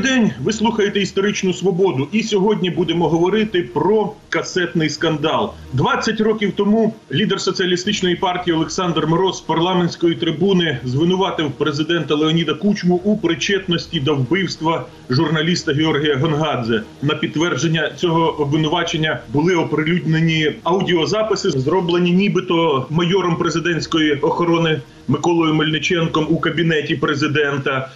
Добрий день. Ви слухаєте історичну свободу. І сьогодні будемо говорити про касетний скандал. 20 років тому лідер соціалістичної партії Олександр Мороз з парламентської трибуни звинуватив президента Леоніда Кучму у причетності до вбивства журналіста Георгія Гонгадзе. На підтвердження цього обвинувачення були оприлюднені аудіозаписи, зроблені нібито майором президентської охорони Миколою Мельниченком у кабінеті президента.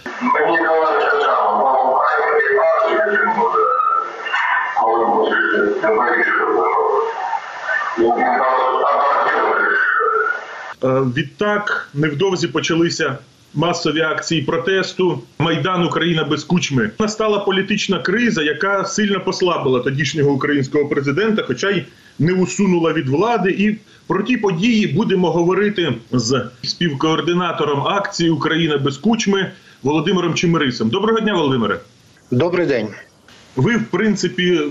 Відтак невдовзі почалися масові акції протесту. Майдан Україна без кучми. Настала політична криза, яка сильно послабила тодішнього українського президента, хоча й не усунула від влади. І про ті події будемо говорити з співкоординатором акції Україна без кучми Володимиром Чимирисом. Доброго дня, Володимире. Добрий день. Ви, в принципі,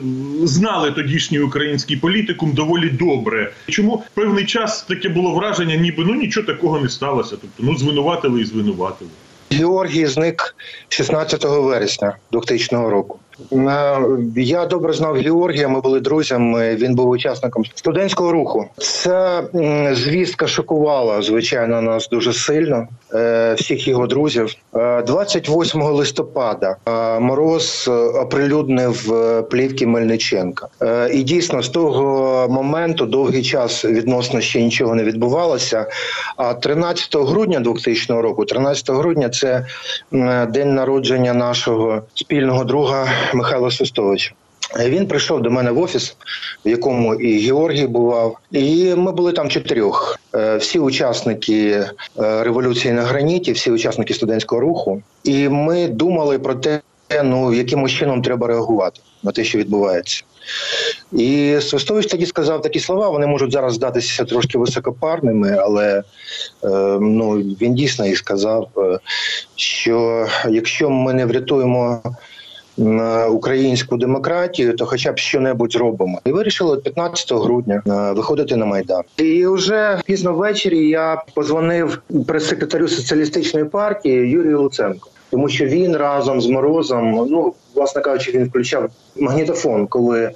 знали тодішній український політикум доволі добре. Чому певний час таке було враження, ніби ну нічого такого не сталося. Тобто, ну звинуватили і звинуватили. Георгій зник 16 вересня 2000 року. Е, Я добре знав Георгія. Ми були друзями. Він був учасником студентського руху. Ця звістка шокувала звичайно нас дуже сильно. е, Всіх його друзів. Е, 28 листопада е, Мороз е, оприлюднив плівки Мельниченка. І дійсно з того моменту довгий час відносно ще нічого не відбувалося. А 13 грудня 2000 року, 13 грудня, це день народження нашого спільного друга Михайла Свистовича. Е, Він прийшов до мене в офіс, в якому і Георгій бував, і ми були там чотирьох. Е, Всі учасники е, революції на граніті, всі учасники студентського руху. І ми думали про те, ну яким чином треба реагувати на те, що відбувається. І Свистович тоді сказав такі слова. Вони можуть зараз здатися трошки високопарними, але е, ну він дійсно їх сказав, що якщо ми не врятуємо українську демократію, то хоча б що-небудь зробимо. І вирішили 15 грудня е, виходити на майдан. І вже пізно ввечері я позвонив прес-секретарю соціалістичної партії Юрію Луценко. Тому що він разом з Морозом, ну власне кажучи, він включав магнітофон, коли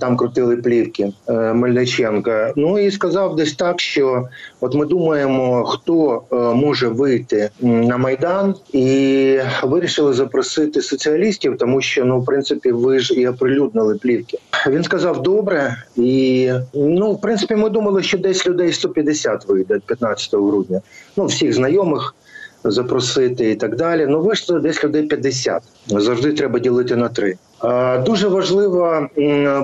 там крутили плівки е, Мельниченка. Ну і сказав десь так, що от ми думаємо, хто е, може вийти на майдан, і вирішили запросити соціалістів, тому що ну, в принципі, ви ж і оприлюднили плівки. Він сказав добре, і ну, в принципі, ми думали, що десь людей 150 вийде 15 грудня. Ну, всіх знайомих запросити і так далі. Ну вийшло десь людей 50. Завжди треба ділити на три. Дуже важливо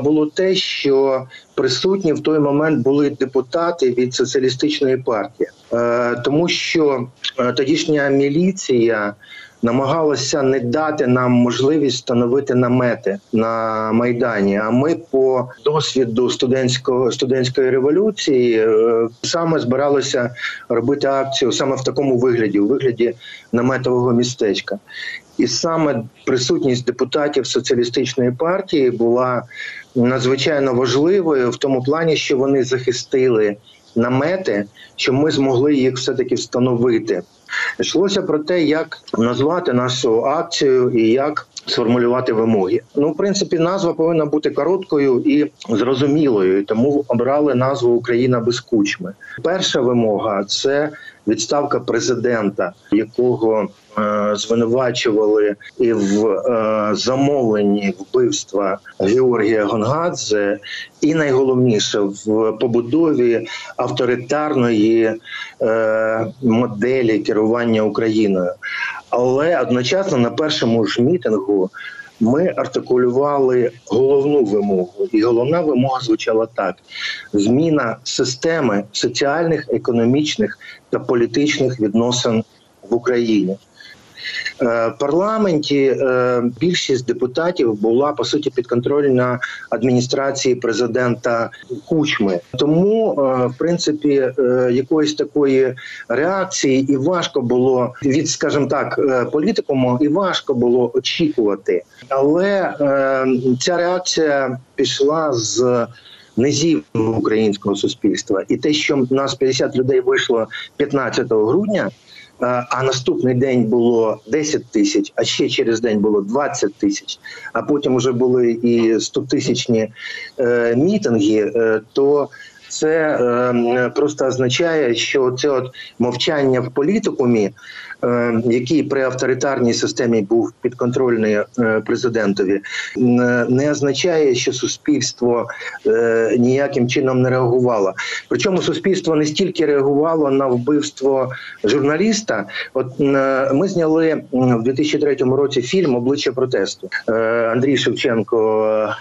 було те, що присутні в той момент були депутати від соціалістичної партії, Е, тому що е, тодішня міліція намагалася не дати нам можливість встановити намети на майдані. А ми по досвіду студентського студентської революції е, саме збиралися робити акцію саме в такому вигляді, у вигляді наметового містечка. І саме присутність депутатів соціалістичної партії була надзвичайно важливою в тому плані, що вони захистили намети, що ми змогли їх все таки встановити. Йшлося про те, як назвати нашу акцію і як сформулювати вимоги. Ну, в принципі, назва повинна бути короткою і зрозумілою, тому обрали назву Україна без кучми. Перша вимога це відставка президента, якого е, звинувачували і в е, замовленні вбивства Георгія Гонгадзе, і найголовніше в побудові авторитарної е, моделі керування Україною. Але одночасно на першому ж мітингу ми артикулювали головну вимогу, і головна вимога звучала так: зміна системи соціальних, економічних та політичних відносин в Україні. Е, парламенті е, більшість депутатів була по суті підконтрольна адміністрації президента Кучми. Тому, е, в принципі, якоїсь такої реакції і важко було від, скажімо так, політикуму, і важко було очікувати. Але ця реакція пішла з. Низів українського суспільства, і те, що нас 50 людей вийшло 15 грудня а наступний день було 10 тисяч, а ще через день було 20 тисяч, а потім вже були і 100 тисячні е, мітинги, е, то це е, просто означає, що це от мовчання в політикумі, е, який при авторитарній системі був підконтрольний е, президентові, не означає, що суспільство е, ніяким чином не реагувало. Причому суспільство не стільки реагувало на вбивство журналіста. От е, ми зняли в 2003 році фільм Обличчя протесту. Е, Андрій Шевченко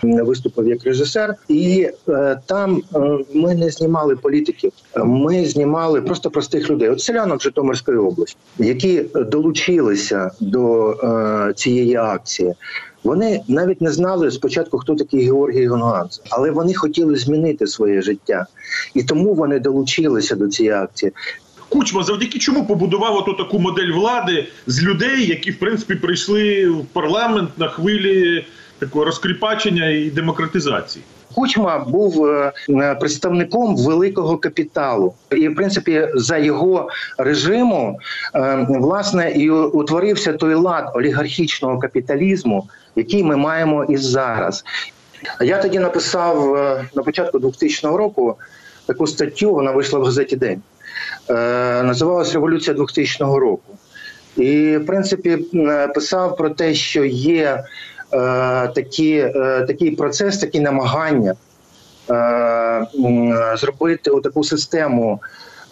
е, виступив як режисер, і е, там е, ми не знімали політиків. Ми знімали просто простих людей, от селянок Житомирської області, які долучилися до е, цієї акції. Вони навіть не знали спочатку, хто такий Георгій Гонгадзе, але вони хотіли змінити своє життя, і тому вони долучилися до цієї акції. Кучма завдяки чому побудував оту таку модель влади з людей, які в принципі прийшли в парламент на хвилі такого розкріпачення і демократизації. Кучма був е, е, представником великого капіталу, і в принципі за його режиму е, власне і утворився той лад олігархічного капіталізму, який ми маємо і зараз. Я тоді написав на початку 2000 року таку статтю. Вона вийшла в газеті День. Називалась Революція 2000 року. І, в принципі, писав про те, що є такі, е, такий процес, такі намагання е, зробити таку систему,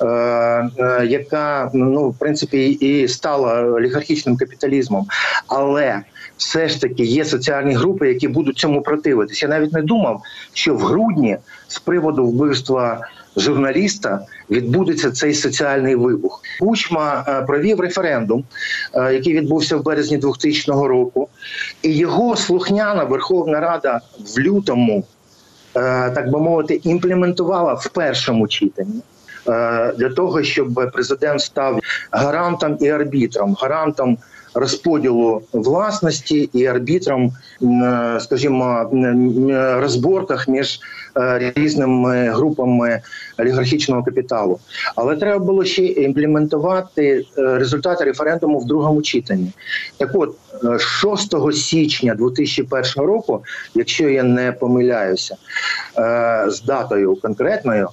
е, е, яка ну, в принципі і стала олігархічним капіталізмом. Але все ж таки є соціальні групи, які будуть цьому противитися. Я навіть не думав, що в грудні з приводу вбивства журналіста відбудеться цей соціальний вибух. Кучма е, провів референдум, е, який відбувся в березні 2000 року, і його слухняна Верховна Рада в лютому, е, так би мовити, імплементувала в першому читанні. е, Для того щоб президент став гарантом і арбітром, гарантом розподілу власності і арбітром, е, скажімо, розборках між різними групами олігархічного капіталу. Але треба було ще імплементувати е, результати референдуму в другому читанні. Так от, е, 6 січня 2001 року, якщо я не помиляюся, е, з датою конкретною,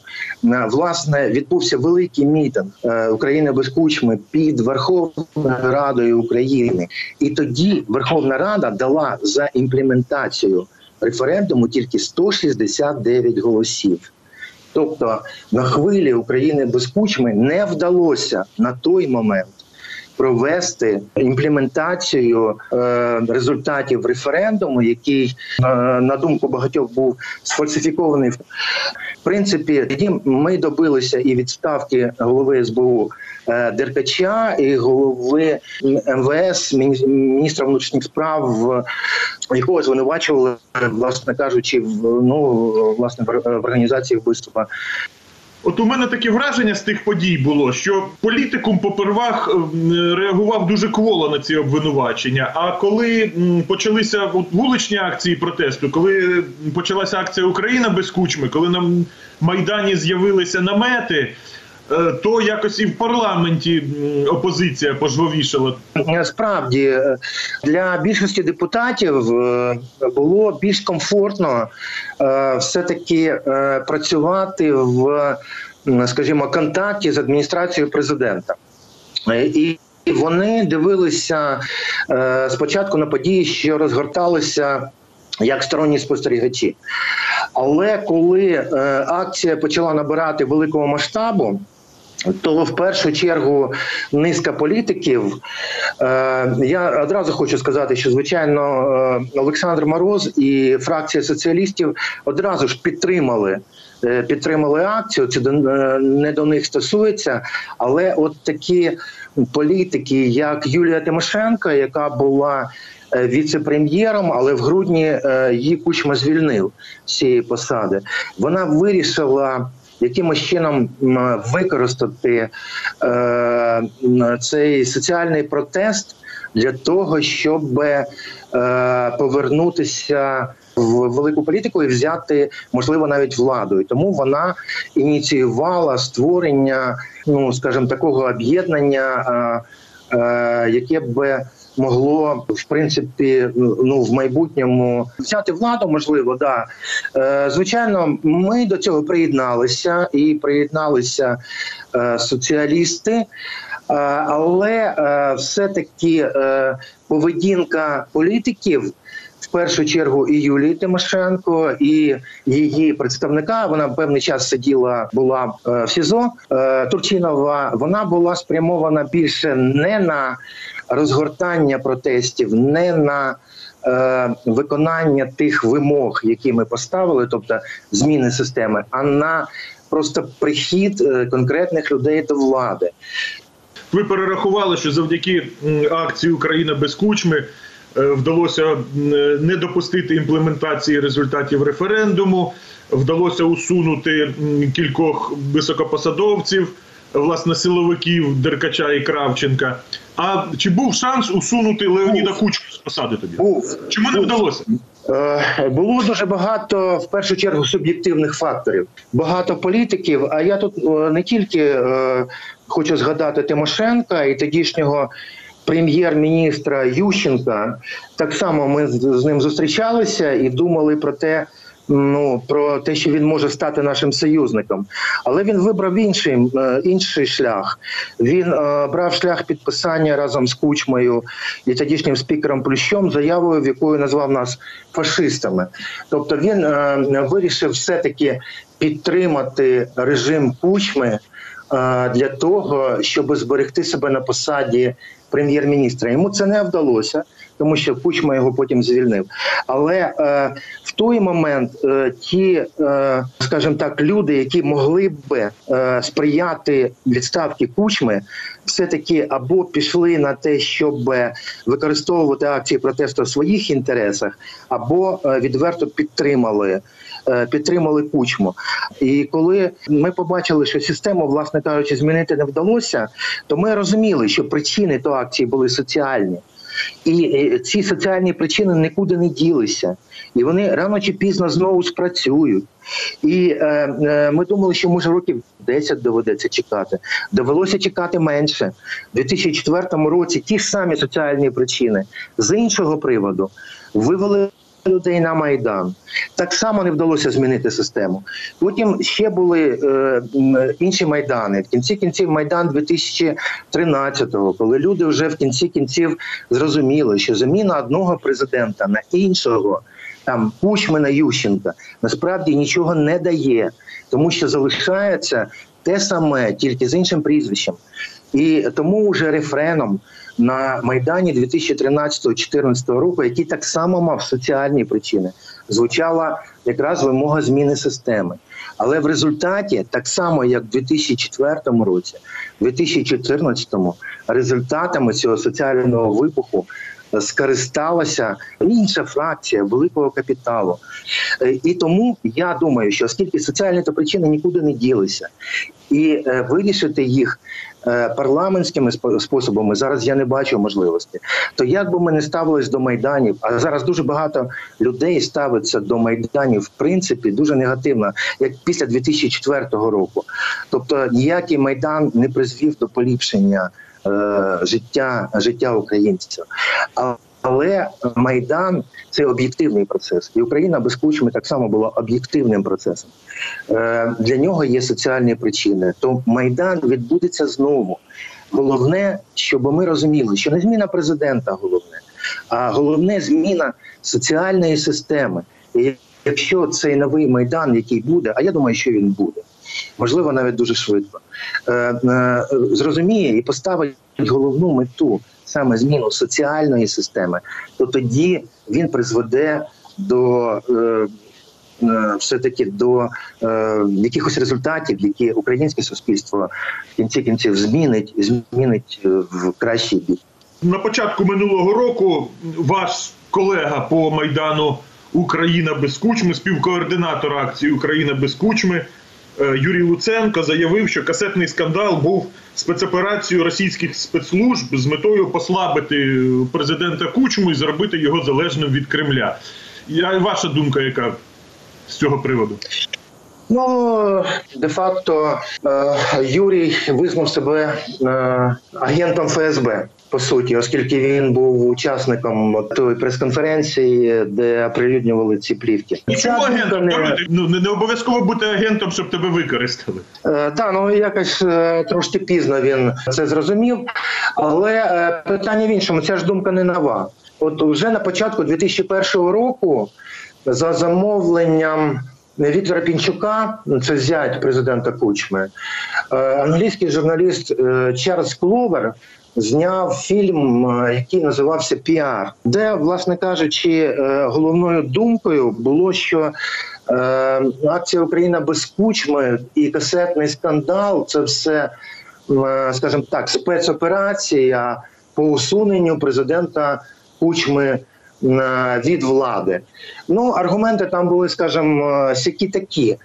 е, власне відбувся великий мітинг е, України без кучми під Верховною Радою України. І тоді Верховна Рада дала за імплементацію референдуму тільки 169 голосів. Тобто на хвилі України без кучми не вдалося на той момент провести імплементацію е, результатів референдуму, який е, на думку багатьох був сфальсифікований. В принципі, тоді ми добилися і відставки голови СБУ е, Деркача, і голови МВС, міністра внутрішніх справ, якого звинувачували, власне кажучи, в ну власне в організації вбивства От у мене таке враження з тих подій було, що політикум попервах ем, реагував дуже кволо на ці обвинувачення. А коли почалися вуличні акції протесту, коли почалася акція Україна без кучми, коли на майдані з'явилися намети, то якось і в парламенті опозиція пожвавішала. Справді е, для більшості депутатів е, було більш комфортно е, все-таки е, працювати в, скажімо, контакті з адміністрацією президента. Е, І вони дивилися е, спочатку на події, що розгорталися як сторонні спостерігачі. Але коли е, акція почала набирати великого масштабу, то в першу чергу низка політиків. Е, я одразу хочу сказати, що звичайно е, Олександр Мороз і фракція соціалістів одразу ж підтримали. е, Підтримали акцію, це не до них стосується, але от такі політики, як Юлія Тимошенко, яка була віце-прем'єром, але в грудні її кучма звільнив з цієї посади. Вона вирішила якимось чином використати е, цей соціальний протест для того, щоб е, повернутися в велику політику і взяти, можливо, навіть владу. І тому вона ініціювала створення, ну скажімо, такого об'єднання, е, е, яке б могло в принципі ну в майбутньому взяти владу, можливо, да Е, звичайно, ми до цього приєдналися і приєдналися е, соціалісти. Е, Але е, все-таки е, поведінка політиків, в першу чергу, і Юлії Тимошенко, і її представника, вона певний час сиділа, була в СІЗО Турчинова. Вона була спрямована більше не на розгортання протестів, не на е, виконання тих вимог, які ми поставили, тобто зміни системи, а на просто прихід е, конкретних людей до влади. Ви перерахували, що завдяки акції Україна без кучми е, вдалося не допустити імплементації результатів референдуму, вдалося усунути кількох високопосадовців, власне, силовиків Деркача і Кравченка. А чи був шанс усунути Леоніда Кучму з посади тоді? Був Чому не вдалося? Е, Було дуже багато в першу чергу суб'єктивних факторів. Багато політиків. А я тут е, не тільки е, хочу згадати Тимошенка і тодішнього прем'єр-міністра Ющенка. Так само ми з ним зустрічалися і думали про те. Ну про те, що він може стати нашим союзником, але він вибрав інший, е, інший шлях. Він е, брав шлях підписання разом з Кучмою і тодішнім спікером Плющом заявою, в якою назвав нас фашистами. Тобто він е, вирішив все-таки підтримати режим Кучми для того, щоб зберегти себе на посаді прем'єр-міністра. Йому це не вдалося, тому що Кучма його потім звільнив. Але е, в той момент е, ті, е, скажімо так, люди, які могли б е, сприяти відставці Кучми, все-таки або пішли на те, щоб використовувати акції протесту в своїх інтересах, або е, відверто підтримали. е, Підтримали кучму, і коли ми побачили, що систему, власне кажучи, змінити не вдалося, то ми розуміли, що причини до акції були соціальні, і е, ці соціальні причини нікуди не ділися, і вони рано чи пізно знову спрацюють. І е, е, ми думали, що може років 10 доведеться чекати. Довелося чекати менше. У 2004 році ті ж самі соціальні причини з іншого приводу вивели людей на майдан. Так само не вдалося змінити систему. Потім ще були е, інші майдани. В кінці кінців майдан 2013-го, коли люди вже в кінці кінців зрозуміли, що заміна одного президента на іншого, там Кучмина Ющенка, насправді нічого не дає, тому що залишається те саме, тільки з іншим прізвищем. І тому вже рефреном на майдані 2013-2014 року, який так само мав соціальні причини, звучала якраз вимога зміни системи. Але в результаті, так само як в 2004 році, в 2014 результатами цього соціального вибуху е, скористалася інша фракція великого капіталу. Е, І тому я думаю, що оскільки соціальні то причини нікуди не ділися, і е, вирішити їх парламентськими спо- способами зараз я не бачу можливості. То як би ми не ставились до майданів, а зараз дуже багато людей ставиться до майданів в принципі дуже негативно, як після 2004 року. Тобто ніякий майдан не призвів до поліпшення е, життя, життя українців. Але майдан це об'єктивний процес, і Україна без кучми так само була об'єктивним процесом. Е, Для нього є соціальні причини. То майдан відбудеться знову. Головне, щоб ми розуміли, що не зміна президента головне, а головне зміна соціальної системи. І якщо цей новий майдан, який буде, а я думаю, що він буде, можливо, навіть дуже швидко, е, е, зрозуміє і поставить головну мету саме зміну соціальної системи, то тоді він призведе до. е, е, Все-таки до е, якихось результатів, які українське суспільство в кінці кінців змінить, змінить в кращий бік. На початку минулого року ваш колега по майдану Україна без кучми, співкоординатор акції Україна без кучми Юрій Луценко заявив, що касетний скандал був спецоперацією російських спецслужб з метою послабити президента Кучму і зробити його залежним від Кремля. Я, ваша думка, яка з цього приводу? Ну, де-факто, е, Юрій визнав себе е, агентом ФСБ. По суті, оскільки він був учасником тої прес-конференції, де оприлюднювали ці плівки. Чому агентом? не- Ну не, не обов'язково бути агентом, щоб тебе використали. Е, Та ну якось е, трошки пізно він це зрозумів. Але е, питання в іншому, ця ж думка не нова. От вже на початку 2001 року, за замовленням Віктора Пінчука, це зять президента Кучми, е, англійський журналіст е, Чарльз Кловер. Зняв фільм, е, який називався Піар, де, власне кажучи, е, головною думкою було, що Е, акція Україна без кучми і касетний скандал це все, скажімо так, спецоперація по усуненню президента Кучми від влади. Ну, аргументи там були, скажімо, сякі такі.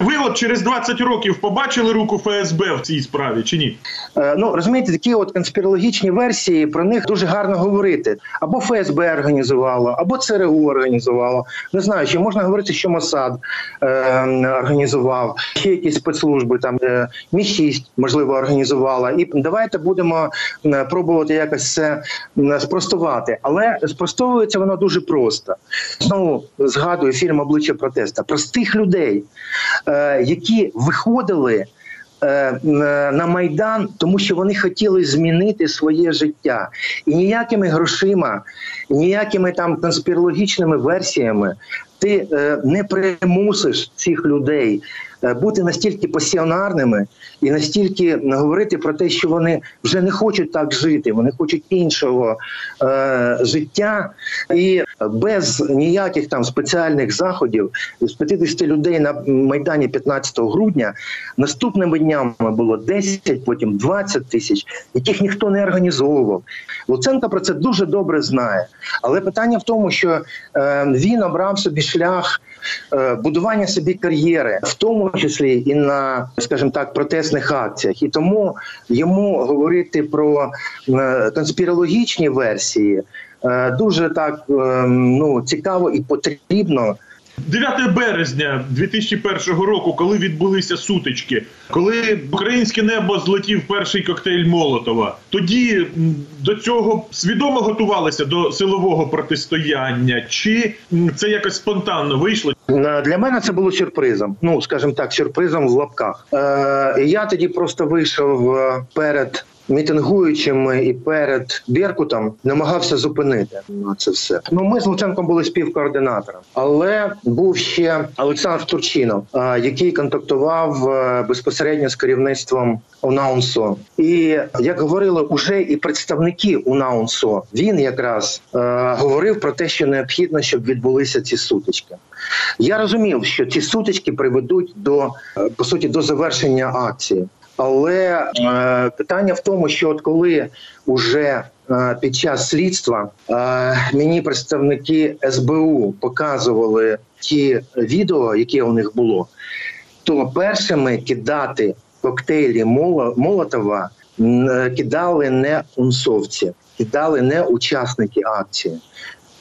Ви от через 20 років побачили руку ФСБ в цій справі чи ні? Е, Ну розумієте, такі от конспірологічні версії про них дуже гарно говорити. Або ФСБ організувало, або ЦРУ організувало. Не знаю, чи можна говорити, що Мосад е, організував, ще якісь спецслужби там е, Мі 6 можливо організувала. І давайте будемо е, пробувати якось це е, спростувати. Але спростовується воно дуже просто. Знову згадую фільм Обличчя протеста простих людей, е, які виходили е, на майдан, тому що вони хотіли змінити своє життя, і ніякими грошима, ніякими там конспірологічними версіями ти е, не примусиш цих людей е, бути настільки пасіонарними і настільки говорити про те, що вони вже не хочуть так жити, вони хочуть іншого е, життя, і без ніяких там спеціальних заходів з 50 людей на майдані 15 грудня наступними днями було 10, потім 20 тисяч, яких ніхто не організовував. Луценко про це дуже добре знає. Але питання в тому, що е, він обрав собі шлях е, будування собі кар'єри, в тому числі і на, скажімо так, протестних акціях. І тому йому говорити про е, конспірологічні версії е, дуже так е, ну, цікаво і потрібно. 9 березня 2001 року, коли відбулися сутички, коли українське небо злетів перший коктейль Молотова, тоді до цього свідомо готувалися до силового протистояння, чи це якось спонтанно вийшло? Е, Для мене це було сюрпризом. Ну, скажімо так, сюрпризом в лапках. Е, я тоді просто вийшов е, перед мітингуючими і перед Беркутом, намагався зупинити це все. Ну, ми з Луценком були співкоординатором, але був ще Олександр Турчинов, який контактував е, безпосередньо з керівництвом УНАУНСО. І як говорили уже і представники УНАУНСО, він якраз е, говорив про те, що необхідно, щоб відбулися ці сутички. Я розумів, що ці сутички приведуть до е, по суті до завершення акції. Але е, питання в тому, що от коли уже е, під час слідства е, мені представники СБУ показували ті відео, які у них було, то першими кидати коктейлі Молотова е, кидали не унсовці, кидали не учасники акції.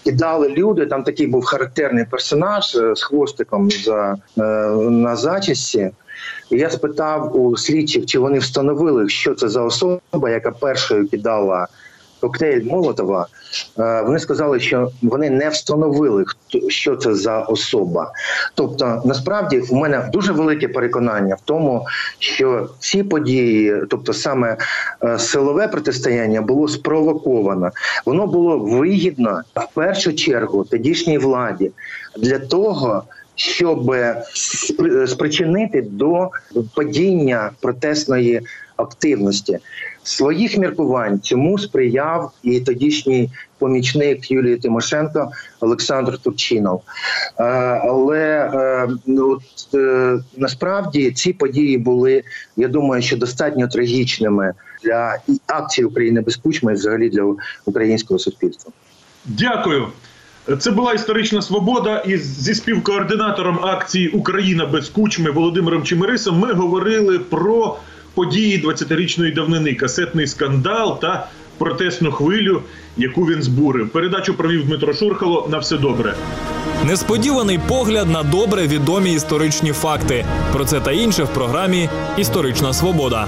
Кидали люди, там такий був характерний персонаж е, з хвостиком за, е, на зачісті. Я спитав у слідчих, чи вони встановили, що це за особа, яка першою кидала коктейль Молотова. Е, Вони сказали, що вони не встановили, що це за особа. Тобто, насправді, у мене дуже велике переконання в тому, що ці події, тобто саме е, силове протистояння, було спровоковано. Воно було вигідно в першу чергу тодішній владі для того. Щоб спричинити до падіння протестної активності своїх міркувань цьому сприяв і тодішній помічник Юлії Тимошенко Олександр Турчинов. Е, Але е, от, е, насправді ці події були, я думаю, що достатньо трагічними для акції України без кучми, і взагалі для українського суспільства. Дякую. Це була історична свобода. І зі співкоординатором акції Україна без кучми Володимиром Чемерисом ми говорили про події 20-річної давнини, касетний скандал та протестну хвилю, яку він збурив. Передачу провів Дмитро Шурхало. На все добре. Несподіваний погляд на добре відомі історичні факти. Про це та інше в програмі Історична свобода.